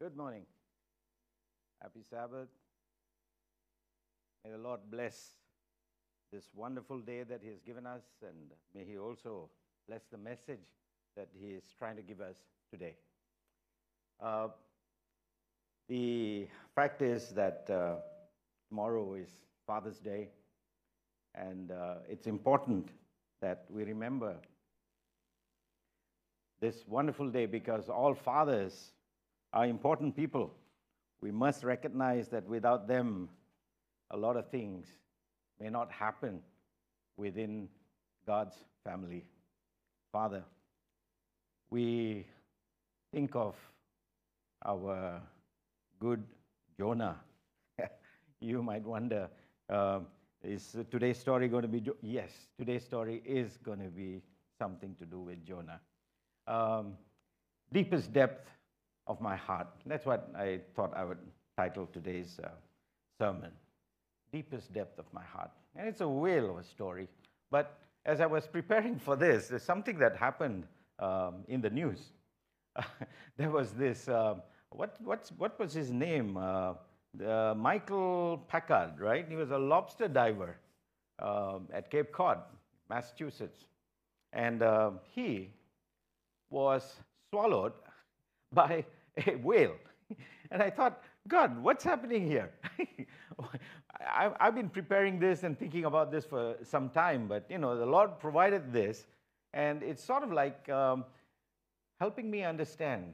Good morning. Happy Sabbath. May the Lord bless this wonderful day that He has given us, and may He also bless the message that He is trying to give us today. Uh, the fact is that uh, tomorrow is Father's Day, and uh, it's important that we remember this wonderful day because all fathers are important people. We must recognize that without them, a lot of things may not happen within God's family. Father, we think of our good Jonah. you might wonder, uh, is today's story going to be? Jo- yes, today's story is going to be something to do with Jonah. Um, deepest depth of my heart. That's what I thought I would title today's uh, sermon. Deepest depth of my heart. And it's a whale of a story. But as I was preparing for this, there's something that happened um, in the news. there was this, uh, what, what's, what was his name? Uh, Michael Packard, right? He was a lobster diver um, at Cape Cod, Massachusetts. And uh, he was swallowed by whale. And I thought, God, what's happening here? I've been preparing this and thinking about this for some time, but you know, the Lord provided this, and it's sort of like um, helping me understand,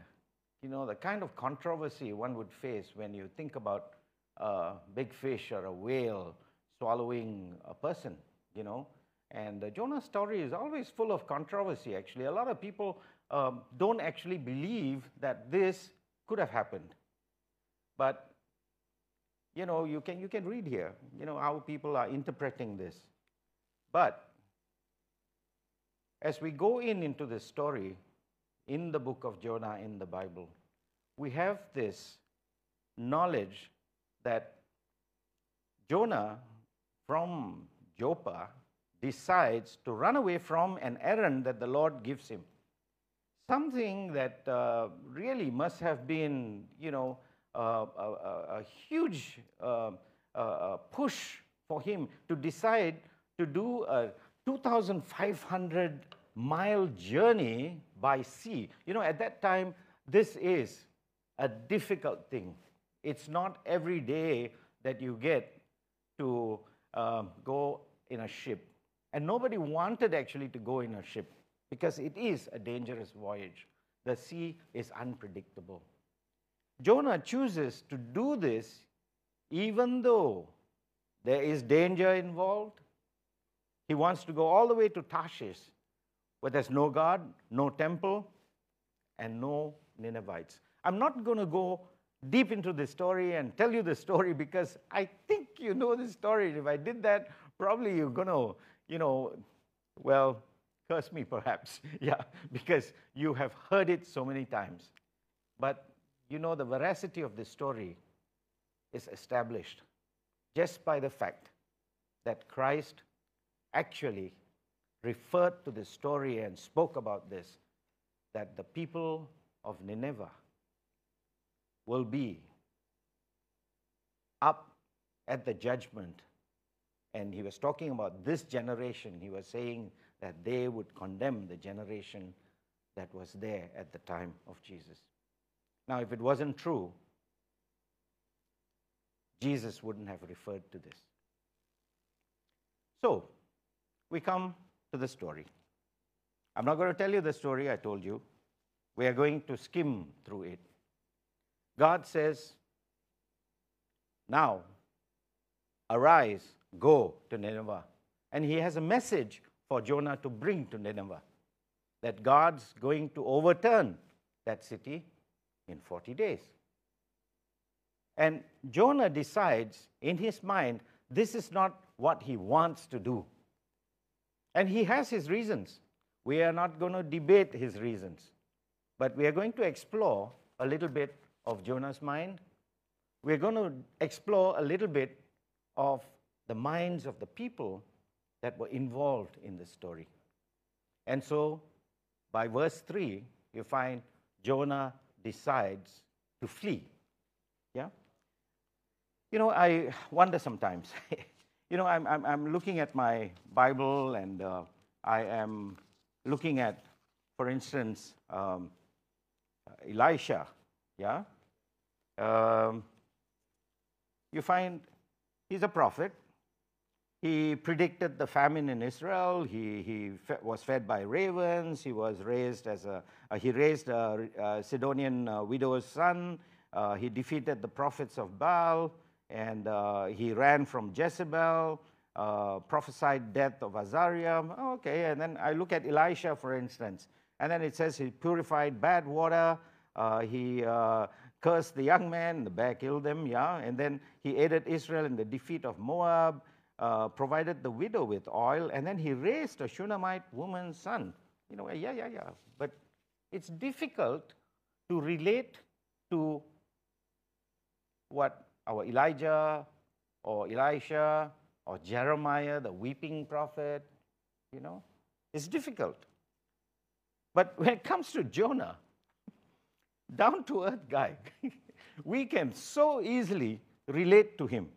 you know, the kind of controversy one would face when you think about a big fish or a whale swallowing a person, you know. And the Jonah story is always full of controversy, actually. A lot of people um, don't actually believe that this could have happened. But you know, you can, you can read here, you know, how people are interpreting this. But as we go in into this story in the book of Jonah in the Bible, we have this knowledge that Jonah from Joppa decides to run away from an errand that the Lord gives him. Something that uh, really must have been, you know, uh, a, a, huge uh, uh, push for him to decide to do a 2,500 mile journey by sea. You know, at that time, this is a difficult thing. It's not every day that you get to uh, go in a ship. And nobody wanted actually to go in a ship because it is a dangerous voyage. The sea is unpredictable. Jonah chooses to do this even though there is danger involved. He wants to go all the way to Tarshish, where there's no God, no temple, and no Ninevites. I'm not going to go deep into the story and tell you the story because I think you know the story. If I did that, probably you're going to, you know, well, curse me perhaps. yeah, because you have heard it so many times. But you know, the veracity of this story is established just by the fact that Christ actually referred to this story and spoke about this that the people of Nineveh will be up at the judgment. And he was talking about this generation. He was saying that they would condemn the generation that was there at the time of Jesus. Now, if it wasn't true, Jesus wouldn't have referred to this. So, we come to the story. I'm not going to tell you the story I told you. We are going to skim through it. God says, Now, arise, go to Nineveh. And he has a message for Jonah to bring to Nineveh that God's going to overturn that city in 40 days. And Jonah decides in his mind this is not what he wants to do. And he has his reasons. We are not going to debate his reasons, but we are going to explore a little bit of Jonah's mind. We're going to explore a little bit of the minds of the people that were involved in the story. And so, by verse 3, you find Jonah decides to flee. Yeah? You know, I wonder sometimes. you know, I'm, I'm, I'm, looking at my Bible and uh, I am looking at, for instance, um, Elisha. Yeah? Um, you find he's a prophet. He predicted the famine in Israel. He, he fe- was fed by ravens. He was raised as a, uh, he raised a, a Sidonian uh, widow's son. Uh, he defeated the prophets of Baal, and uh, he ran from Jezebel, uh, prophesied death of Azariah. Okay, and then I look at Elisha, for instance, and then it says he purified bad water. Uh, he cursed the young man, the bear killed them, yeah. And then he aided Israel in the defeat of Moab, uh, provided the widow with oil, and then he raised a Shunammite woman's son. You know, yeah, yeah, yeah. But it's difficult to relate to what our Elijah or Elisha or Jeremiah, the weeping prophet, you know, it's difficult. But when it comes to Jonah, down to earth guy. we can so easily relate to him.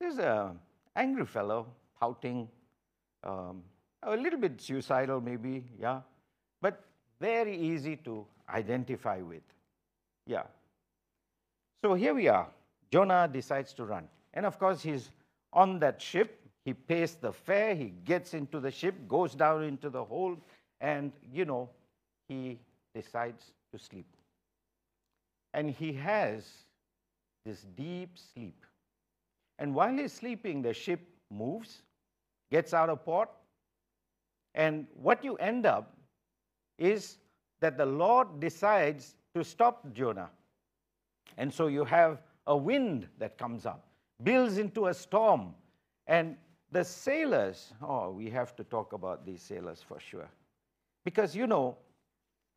There's an angry fellow, pouting, um, a little bit suicidal, maybe, yeah, but very easy to identify with. Yeah. So here we are. Jonah decides to run. And of course, he's on that ship. He pays the fare. He gets into the ship, goes down into the hold, and, you know, he decides to sleep. And he has this deep sleep. And while he's sleeping, the ship moves, gets out of port, and what you end up is that the Lord decides to stop Jonah. And so you have a wind that comes up, builds into a storm, and the sailors, oh, we have to talk about these sailors for sure. Because, you know,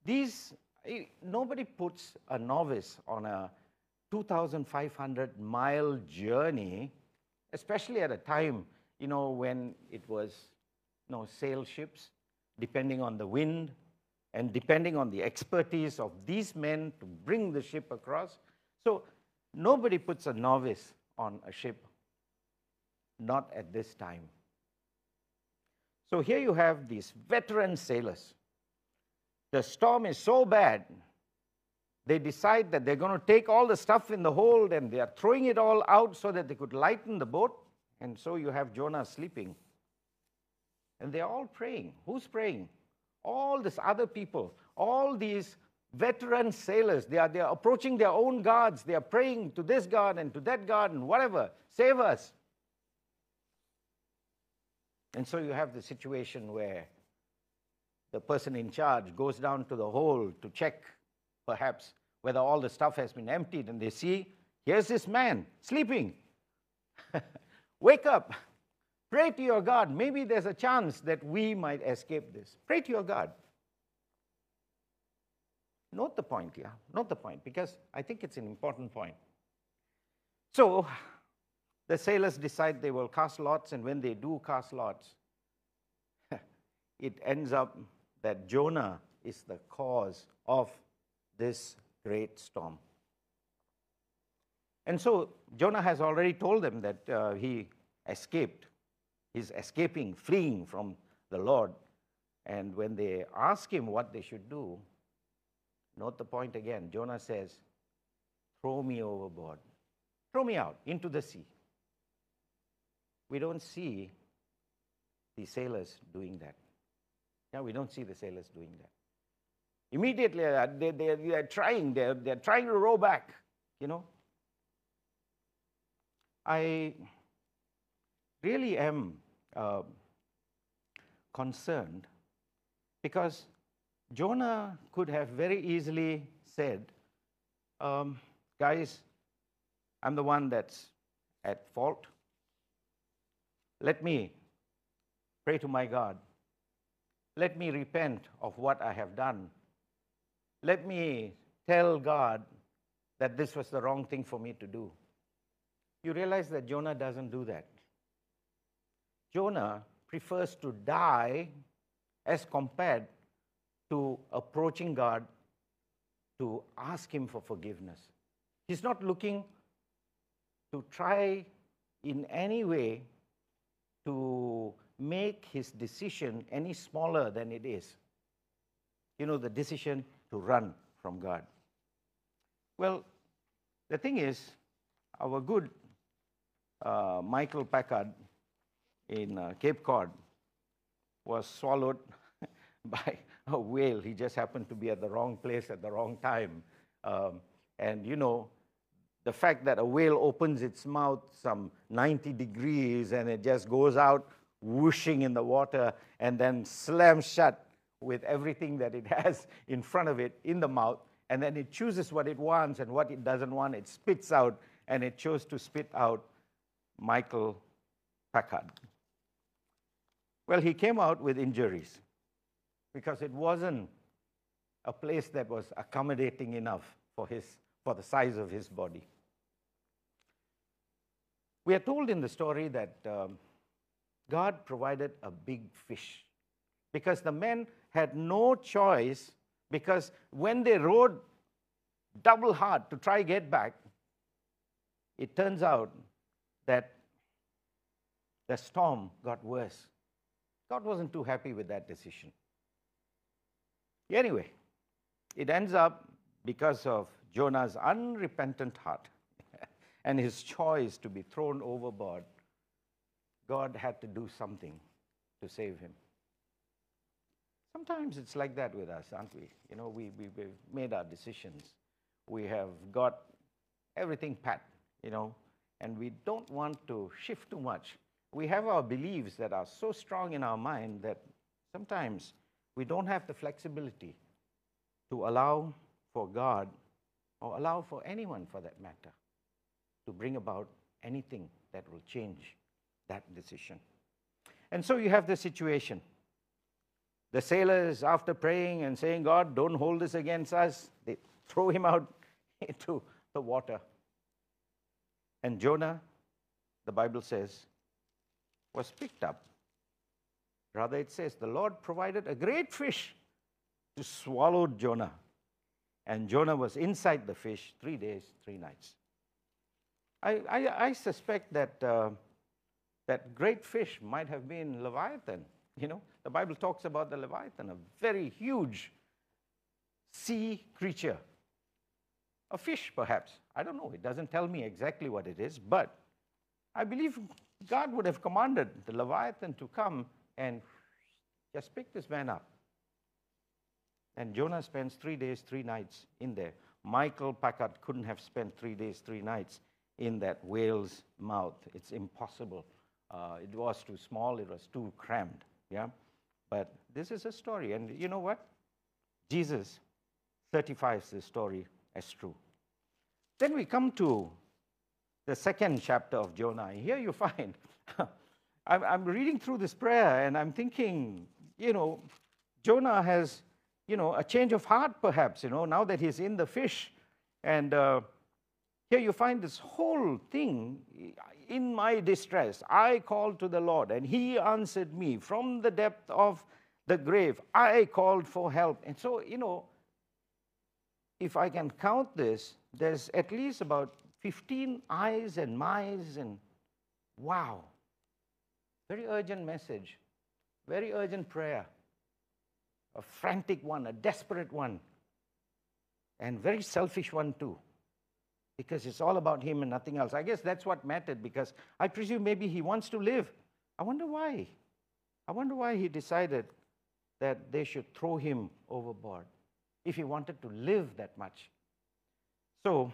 these eh, nobody puts a novice on a 2,500 mile journey, especially at a time, you know, when it was, you know, sail ships, depending on the wind and depending on the expertise of these men to bring the ship across. So nobody puts a novice on a ship, not at this time. So here you have these veteran sailors the storm is so bad, they decide that they're going to take all the stuff in the hold and they are throwing it all out so that they could lighten the boat. And so you have Jonah sleeping. And they're all praying. Who's praying? All these other people, all these veteran sailors, they are, they are approaching their own gods. They are praying to this god and to that god and whatever. Save us. And so you have the situation where the person in charge goes down to the hole to check, perhaps, whether all the stuff has been emptied, and they see, here's this man sleeping. Wake up. Pray to your God. Maybe there's a chance that we might escape this. Pray to your God. Note the point, yeah. Note the point, because I think it's an important point. So, the sailors decide they will cast lots, and when they do cast lots, it ends up that Jonah is the cause of this great storm. And so Jonah has already told them that uh, he escaped. He's escaping, fleeing from the Lord. And when they ask him what they should do, note the point again. Jonah says, Throw me overboard, throw me out into the sea. We don't see the sailors doing that. Yeah, we don't see the sailors doing that. Immediately, uh, they, they, they are trying, they're, they're trying to row back, you know. I really am uh, concerned because Jonah could have very easily said, um, Guys, I'm the one that's at fault. Let me pray to my God let me repent of what I have done. Let me tell God that this was the wrong thing for me to do. You realize that Jonah doesn't do that. Jonah prefers to die as compared to approaching God to ask Him for forgiveness. He's not looking to try in any way to make his decision any smaller than it is. You know, the decision to run from God. Well, the thing is, our good uh, Michael Packard in uh, Cape Cod was swallowed by a whale. He just happened to be at the wrong place at the wrong time. Um, and you know, the fact that a whale opens its mouth some 90 degrees and it just goes out whooshing in the water and then slams shut with everything that it has in front of it in the mouth. And then it chooses what it wants and what it doesn't want. It spits out, and it chose to spit out Michael Packard. Well, he came out with injuries because it wasn't a place that was accommodating enough for, his, for the size of his body. We are told in the story that um, God provided a big fish because the men had no choice because when they rowed double hard to try get back, it turns out that the storm got worse. God wasn't too happy with that decision. Anyway, it ends up because of Jonah's unrepentant heart and his choice to be thrown overboard, God had to do something to save him. Sometimes it's like that with us, aren't we? You know, we, we, we've made our decisions. We have got everything pat, you know, and we don't want to shift too much. We have our beliefs that are so strong in our mind that sometimes we don't have the flexibility to allow for God or allow for anyone for that matter to bring about anything that will change that decision. And so you have the situation. The sailors, after praying and saying, God, don't hold this against us, they throw him out into the water. And Jonah, the Bible says, was picked up. Rather, it says, the Lord provided a great fish to swallow Jonah. And Jonah was inside the fish three days, three nights. I, I, I suspect that uh, that great fish might have been Leviathan. You know, the Bible talks about the Leviathan, a very huge sea creature. A fish, perhaps. I don't know. It doesn't tell me exactly what it is, but I believe God would have commanded the Leviathan to come and just pick this man up. And Jonah spends three days, three nights in there. Michael Packard couldn't have spent three days, three nights in that whale's mouth. It's impossible. Uh, it was too small, it was too crammed. Yeah? But this is a story. And you know what? Jesus certifies this story as true. Then we come to the second chapter of Jonah. Here you find, I'm, I'm reading through this prayer and I'm thinking, you know, Jonah has, you know, a change of heart perhaps, you know, now that he's in the fish. And uh, here you find this whole thing in my distress. I called to the Lord, and He answered me from the depth of the grave. I called for help. And so, you know, if I can count this, there's at least about 15 I's and my's, and wow. Very urgent message, very urgent prayer, a frantic one, a desperate one, and very selfish one too because it's all about him and nothing else. I guess that's what mattered because I presume maybe he wants to live. I wonder why. I wonder why he decided that they should throw him overboard if he wanted to live that much. So,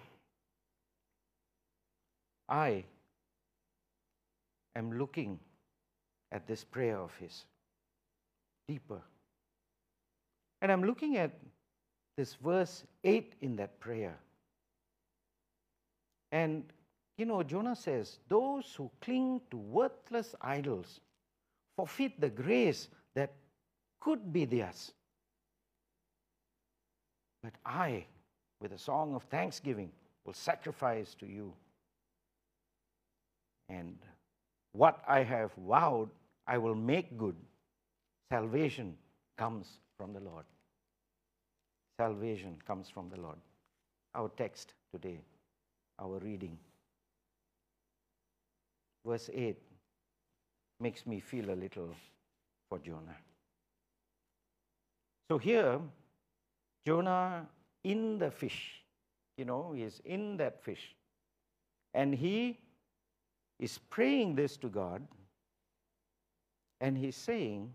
I am looking at this prayer of his deeper. And I'm looking at this verse 8 in that prayer. And, you know, Jonah says, those who cling to worthless idols forfeit the grace that could be theirs. But I, with a song of thanksgiving, will sacrifice to you. And what I have vowed, I will make good. Salvation comes from the Lord. Salvation comes from the Lord. Our text today, our reading. Verse 8 makes me feel a little for Jonah. So here, Jonah in the fish, you know, he is in that fish. And he is praying this to God. And he's saying,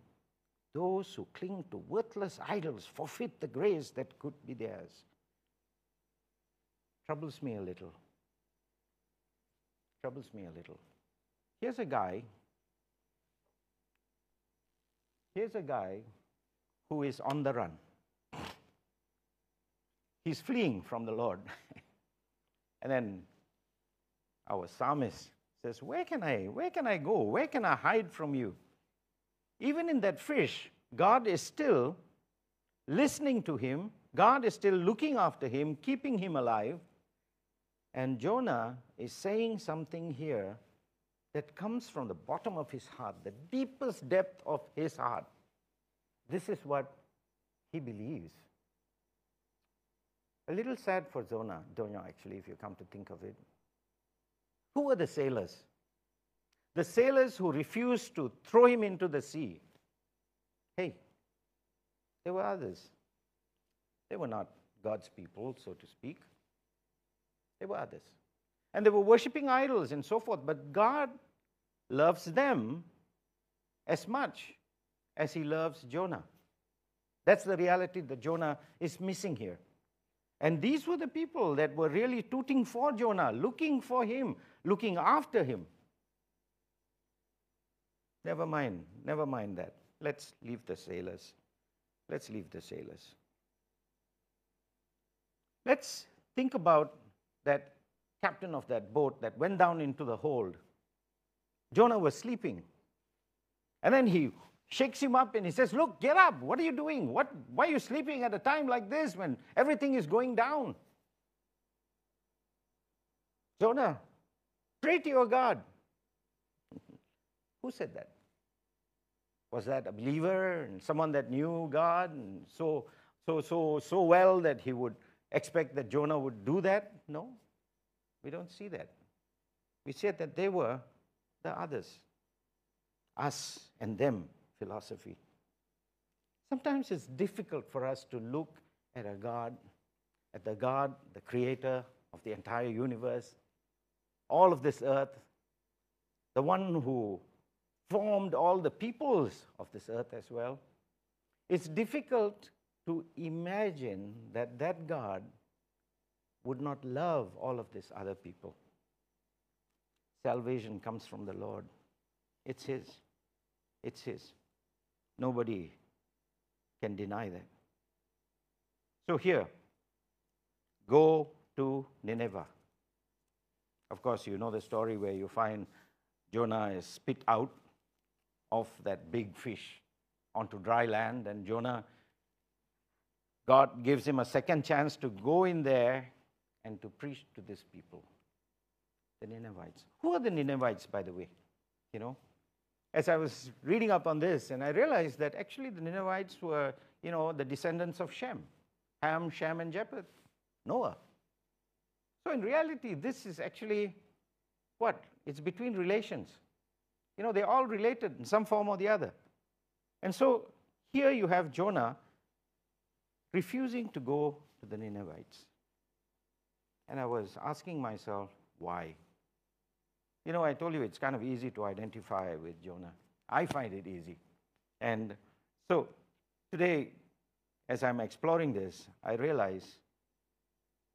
Those who cling to worthless idols forfeit the grace that could be theirs. Troubles me a little. Troubles me a little. Here's a guy. Here's a guy who is on the run. He's fleeing from the Lord. and then our psalmist says, Where can I, where can I go? Where can I hide from you? Even in that fish, God is still listening to him. God is still looking after him, keeping him alive. And Jonah is saying something here that comes from the bottom of his heart, the deepest depth of his heart. This is what he believes. A little sad for Jonah, Jonah actually, if you come to think of it. Who were the sailors? The sailors who refused to throw him into the sea. Hey, there were others. They were not God's people, so to speak. There were others. And they were worshipping idols and so forth. But God loves them as much as he loves Jonah. That's the reality that Jonah is missing here. And these were the people that were really tooting for Jonah, looking for him, looking after him. Never mind, never mind that. Let's leave the sailors. Let's leave the sailors. Let's think about that captain of that boat that went down into the hold. Jonah was sleeping. And then he shakes him up and he says, Look, get up. What are you doing? What, why are you sleeping at a time like this when everything is going down? Jonah, pray to your God. Who said that? Was that a believer and someone that knew God and so so so so well that he would expect that Jonah would do that? No. We don't see that. We said that they were the others. Us and them philosophy. Sometimes it's difficult for us to look at a God, at the God, the creator of the entire universe, all of this earth, the one who formed all the peoples of this earth as well. It's difficult to imagine that that God would not love all of these other people. Salvation comes from the Lord. It's His. It's His. Nobody can deny that. So here, go to Nineveh. Of course, you know the story where you find Jonah is spit out of that big fish onto dry land, and Jonah, God gives him a second chance to go in there and to preach to these people, the Ninevites. Who are the Ninevites, by the way? You know, as I was reading up on this, and I realized that actually the Ninevites were, you know, the descendants of Shem, Ham, Shem, and Japheth, Noah. So in reality, this is actually what? It's between relations. You know, they're all related in some form or the other. And so here you have Jonah refusing to go to the Ninevites. And I was asking myself, why? You know, I told you it's kind of easy to identify with Jonah. I find it easy. And so today, as I'm exploring this, I realize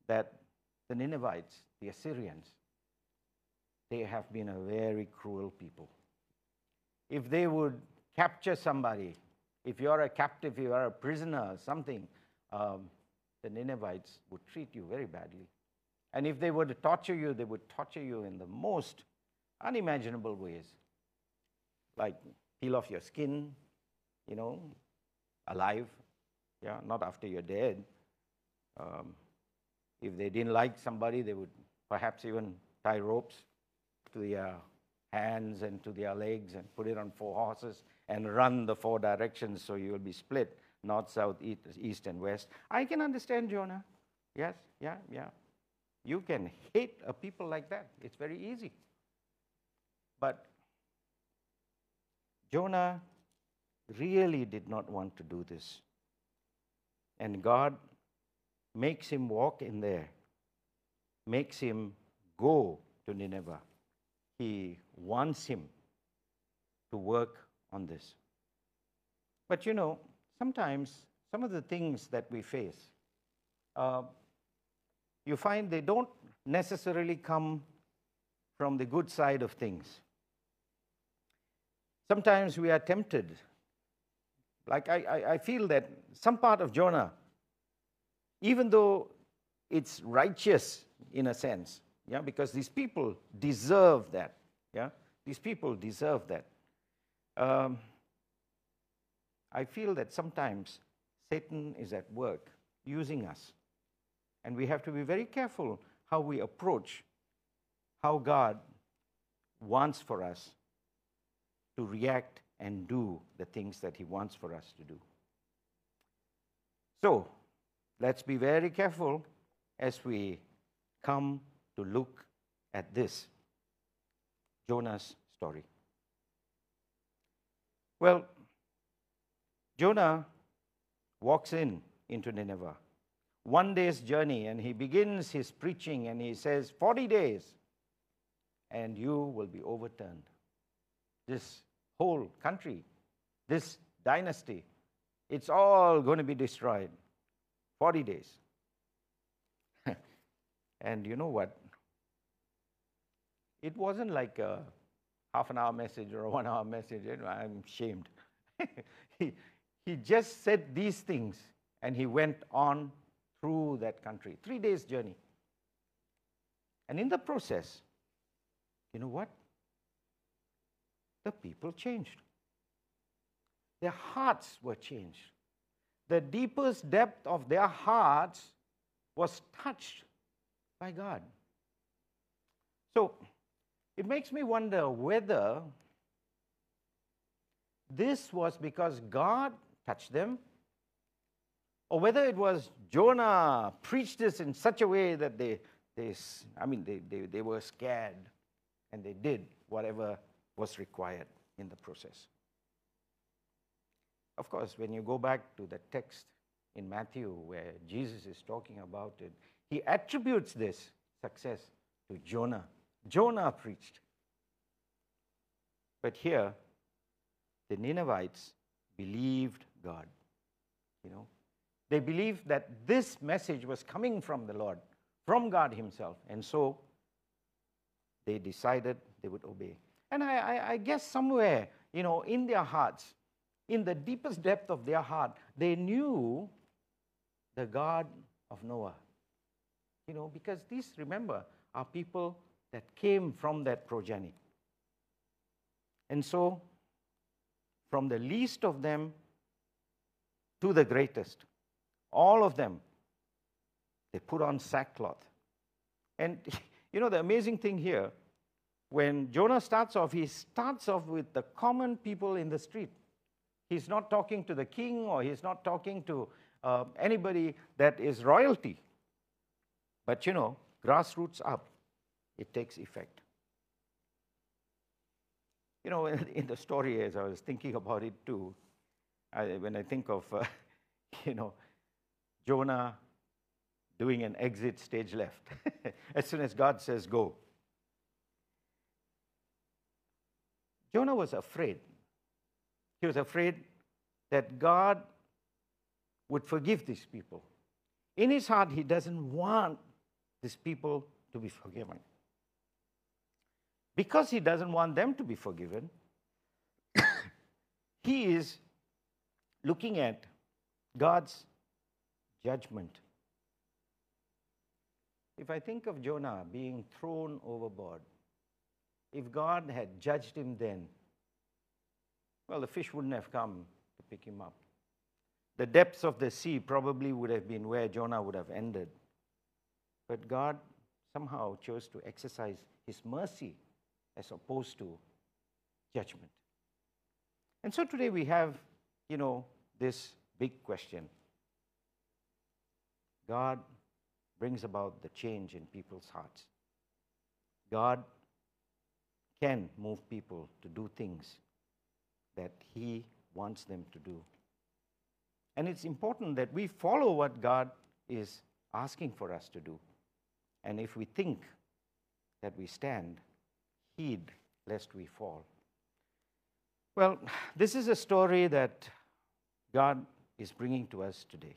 that the Ninevites, the Assyrians, they have been a very cruel people. If they would capture somebody, if you're a captive, you are a prisoner, something, um, the Ninevites would treat you very badly. And if they were to torture you, they would torture you in the most unimaginable ways, like peel off your skin, you know, alive, yeah, not after you're dead. Um, if they didn't like somebody, they would perhaps even tie ropes to their hands and to their legs and put it on four horses and run the four directions so you will be split. north, south, east, and west. I can understand Jonah. Yes, yeah, yeah. You can hate a people like that. It's very easy. But Jonah really did not want to do this. And God makes him walk in there, makes him go to Nineveh. He wants him to work on this. But you know, sometimes some of the things that we face, uh, you find they don't necessarily come from the good side of things. Sometimes we are tempted. Like I, I, I feel that some part of Jonah, even though it's righteous in a sense, yeah, because these people deserve that, yeah, these people deserve that. Um, I feel that sometimes Satan is at work using us. And we have to be very careful how we approach how God wants for us to react and do the things that He wants for us to do. So, let's be very careful as we come to look at this Jonah's story. Well, Jonah walks in into Nineveh. One day's journey, and he begins his preaching, and he says, 40 days, and you will be overturned. This whole country, this dynasty, it's all going to be destroyed. 40 days. and you know what? It wasn't like a half an hour message or a one hour message. I'm ashamed. he, he just said these things and he went on through that country. Three days' journey. And in the process, you know what? The people changed. Their hearts were changed. The deepest depth of their hearts was touched by God. So it makes me wonder whether this was because God touched them, or whether it was Jonah preached this in such a way that they, they I mean, they, they, they were scared and they did whatever was required in the process. Of course, when you go back to the text in Matthew where Jesus is talking about it, he attributes this success to Jonah. Jonah preached. But here, the Ninevites believed God. You know, they believed that this message was coming from the Lord, from God Himself. And so they decided they would obey. And I, I, I guess somewhere, you know, in their hearts, in the deepest depth of their heart, they knew the God of Noah. You know, because these, remember, are people that came from that progeny. And so from the least of them to the greatest. All of them, they put on sackcloth. And you know, the amazing thing here, when Jonah starts off, he starts off with the common people in the street. He's not talking to the king or he's not talking to uh, anybody that is royalty. But you know, grassroots up, it takes effect. You know, in the story, as I was thinking about it too, I, when I think of, uh, you know, Jonah doing an exit stage left, as soon as God says go. Jonah was afraid. He was afraid that God would forgive these people. In his heart, he doesn't want these people to be forgiven because he doesn't want them to be forgiven, he is looking at God's judgment. If I think of Jonah being thrown overboard, if God had judged him then, well, the fish wouldn't have come to pick him up. The depths of the sea probably would have been where Jonah would have ended. But God somehow chose to exercise his mercy as opposed to judgment. And so today we have, you know, this big question. God brings about the change in people's hearts. God can move people to do things that He wants them to do. And it's important that we follow what God is asking for us to do. And if we think that we stand, heed lest we fall. Well, this is a story that God is bringing to us today.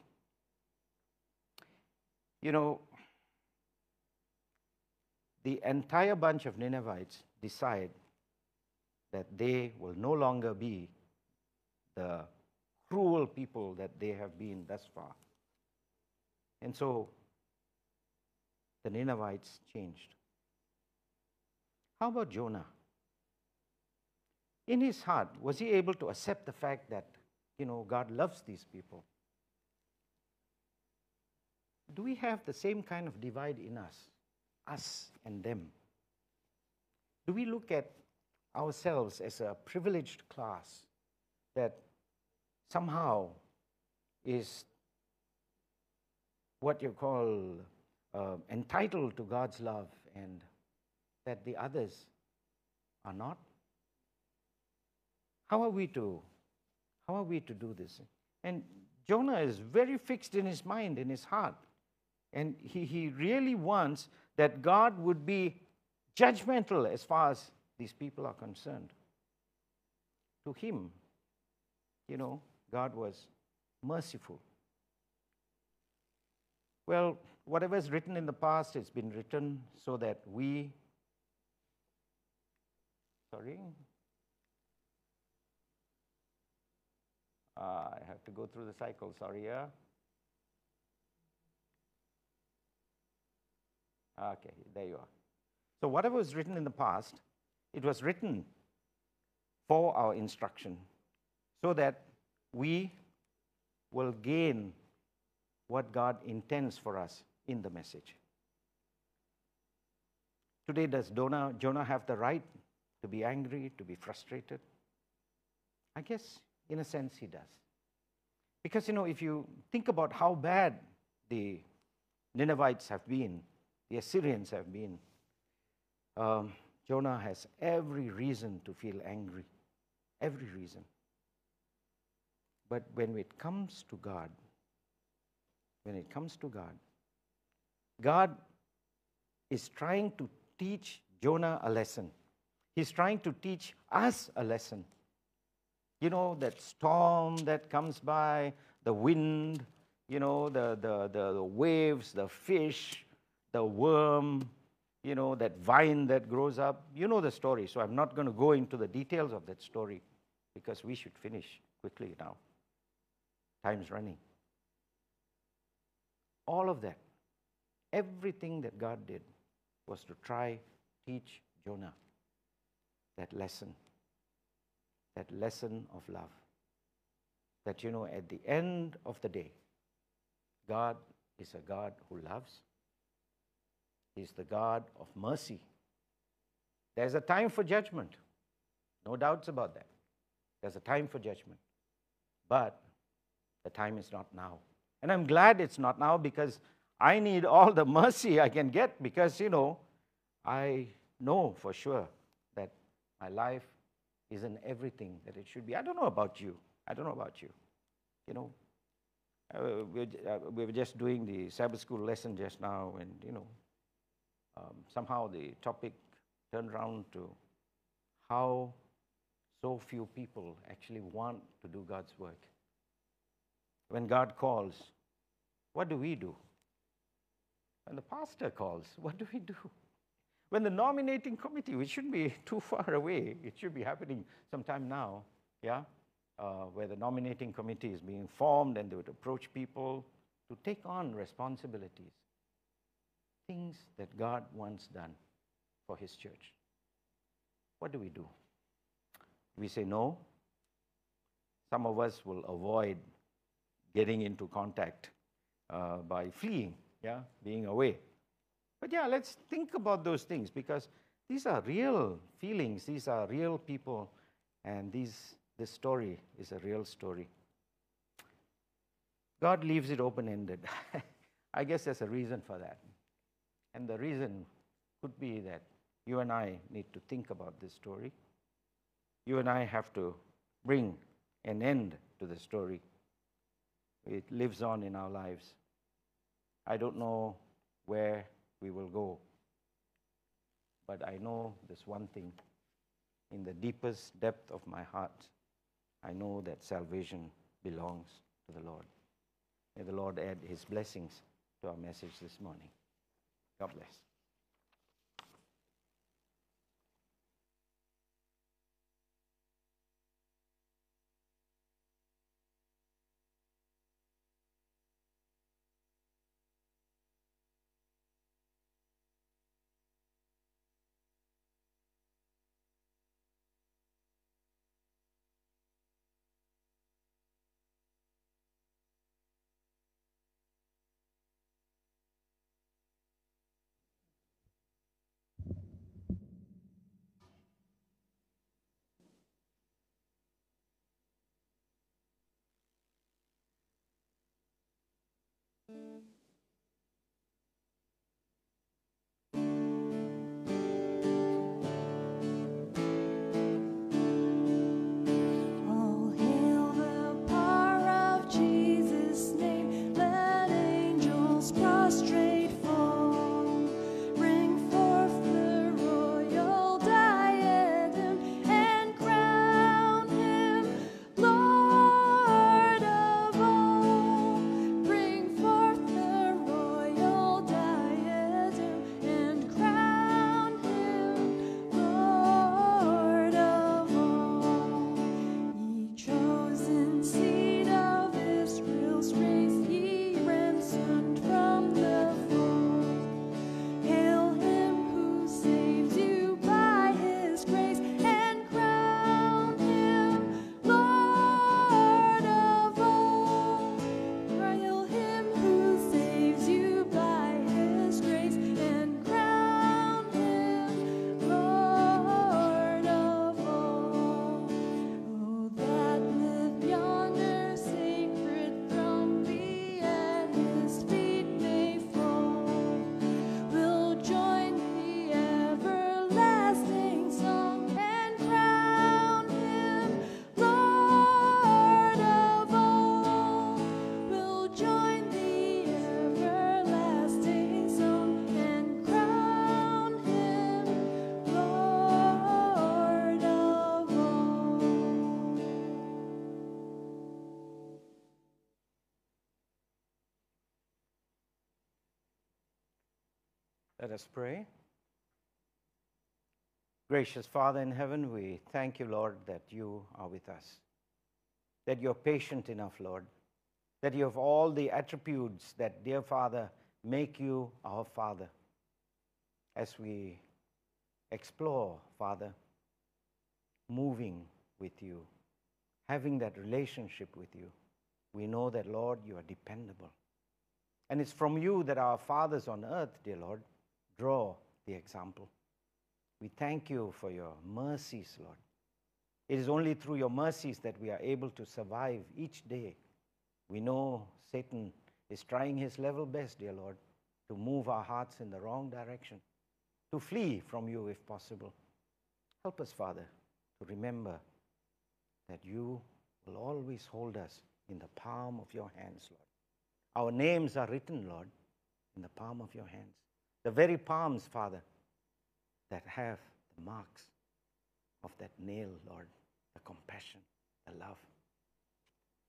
You know, the entire bunch of Ninevites decide that they will no longer be the cruel people that they have been thus far. And so the Ninevites changed. How about Jonah? In his heart, was he able to accept the fact that, you know, God loves these people? Do we have the same kind of divide in us, us and them? Do we look at ourselves as a privileged class that somehow is what you call uh, entitled to God's love and that the others are not? How are we to how are we to do this? And Jonah is very fixed in his mind, in his heart. And he, he really wants that God would be judgmental as far as these people are concerned. To him, you know, God was merciful. Well, whatever is written in the past, it's been written so that we. Sorry? Uh, I have to go through the cycle, sorry, yeah? Okay, there you are. So, whatever was written in the past, it was written for our instruction so that we will gain what God intends for us in the message. Today, does Jonah, Jonah have the right to be angry, to be frustrated? I guess in a sense, he does. Because, you know, if you think about how bad the Ninevites have been, the Assyrians have been, um, Jonah has every reason to feel angry. Every reason. But when it comes to God, when it comes to God, God is trying to teach Jonah a lesson. He's trying to teach us a lesson. You know, that storm that comes by, the wind, you know, the, the, the, the waves, the fish, the worm, you know, that vine that grows up. You know the story, so I'm not going to go into the details of that story because we should finish quickly now. Time's running. All of that, everything that God did was to try teach Jonah that lesson that lesson of love. That, you know, at the end of the day, God is a God who loves, He's the God of mercy. There's a time for judgment, no doubts about that. There's a time for judgment. But the time is not now. And I'm glad it's not now because I need all the mercy I can get because, you know, I know for sure that my life isn't everything that it should be. I don't know about you. I don't know about you. You know, uh, we, uh, we were just doing the Sabbath school lesson just now, and you know, um, somehow the topic turned around to how so few people actually want to do God's work. When God calls, what do we do? When the pastor calls, what do we do? When the nominating committee, which shouldn't be too far away, it should be happening sometime now, yeah, uh, where the nominating committee is being formed and they would approach people to take on responsibilities, things that God wants done for His church. What do we do? We say no. Some of us will avoid getting into contact uh, by fleeing, yeah, being away. But yeah, let's think about those things because these are real feelings, these are real people, and these, this story is a real story. God leaves it open ended. I guess there's a reason for that. And the reason could be that you and I need to think about this story. You and I have to bring an end to the story. It lives on in our lives. I don't know where we will go, but I know this one thing. In the deepest depth of my heart, I know that salvation belongs to the Lord. May the Lord add his blessings to our message this morning. God bless. Let us pray. Gracious Father in heaven, we thank you, Lord, that you are with us, that you're patient enough, Lord, that you have all the attributes that, dear Father, make you our Father. As we explore, Father, moving with you, having that relationship with you, we know that, Lord, you are dependable. And it's from you that our fathers on earth, dear Lord, draw the example. We thank you for your mercies, Lord. It is only through your mercies that we are able to survive each day. We know Satan is trying his level best, dear Lord, to move our hearts in the wrong direction, to flee from you if possible. Help us, Father, to remember that you will always hold us in the palm of your hands, Lord. Our names are written, Lord, in the palm of your hands. The very palms, Father, that have the marks of that nail, Lord, the compassion, the love.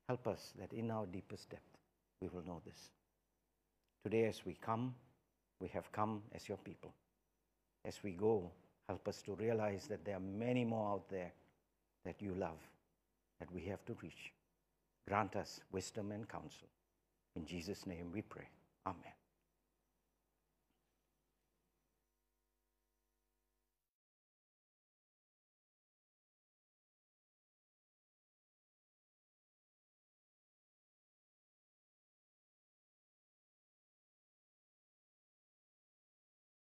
Help us that in our deepest depth we will know this. Today, as we come, we have come as your people. As we go, help us to realize that there are many more out there that you love, that we have to reach. Grant us wisdom and counsel. In Jesus' name we pray. Amen.